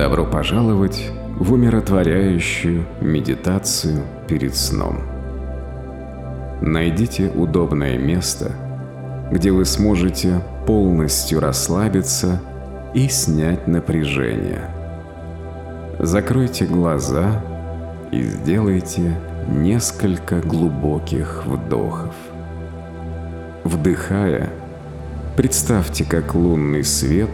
Добро пожаловать в умиротворяющую медитацию перед сном. Найдите удобное место, где вы сможете полностью расслабиться и снять напряжение. Закройте глаза и сделайте несколько глубоких вдохов. Вдыхая, представьте, как лунный свет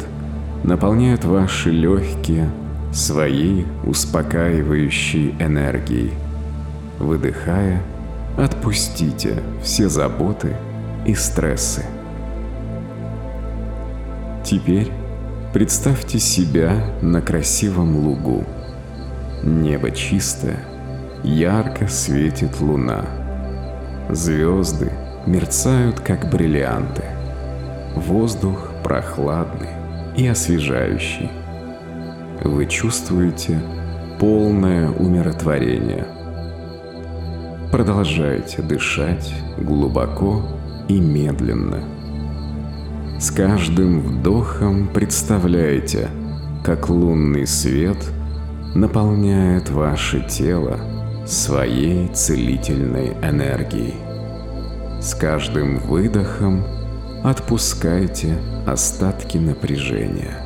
наполняет ваши легкие своей успокаивающей энергией. Выдыхая, отпустите все заботы и стрессы. Теперь представьте себя на красивом лугу. Небо чистое, ярко светит луна. Звезды мерцают, как бриллианты. Воздух прохладный и освежающий. Вы чувствуете полное умиротворение. Продолжайте дышать глубоко и медленно. С каждым вдохом представляйте, как лунный свет наполняет ваше тело своей целительной энергией. С каждым выдохом отпускайте остатки напряжения.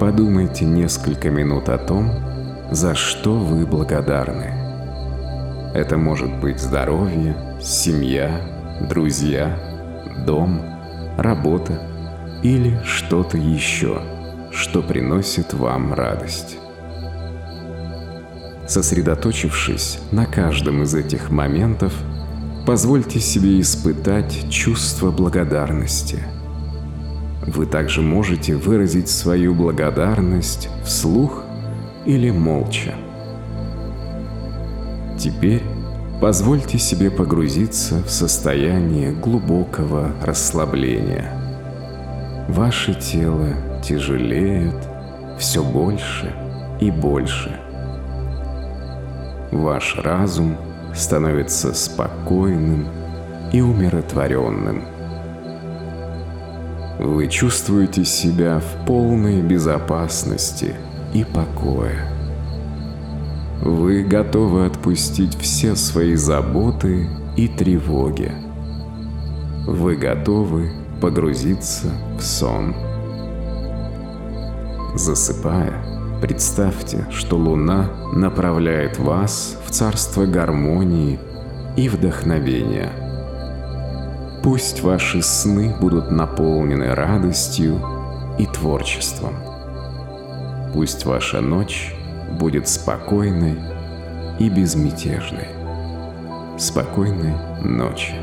Подумайте несколько минут о том, за что вы благодарны. Это может быть здоровье, семья, друзья, дом, работа или что-то еще, что приносит вам радость. Сосредоточившись на каждом из этих моментов, позвольте себе испытать чувство благодарности. Вы также можете выразить свою благодарность вслух или молча. Теперь позвольте себе погрузиться в состояние глубокого расслабления. Ваше тело тяжелеет все больше и больше. Ваш разум становится спокойным и умиротворенным. Вы чувствуете себя в полной безопасности и покое. Вы готовы отпустить все свои заботы и тревоги. Вы готовы погрузиться в сон. Засыпая, представьте, что Луна направляет вас в царство гармонии и вдохновения. Пусть ваши сны будут наполнены радостью и творчеством. Пусть ваша ночь будет спокойной и безмятежной. Спокойной ночи.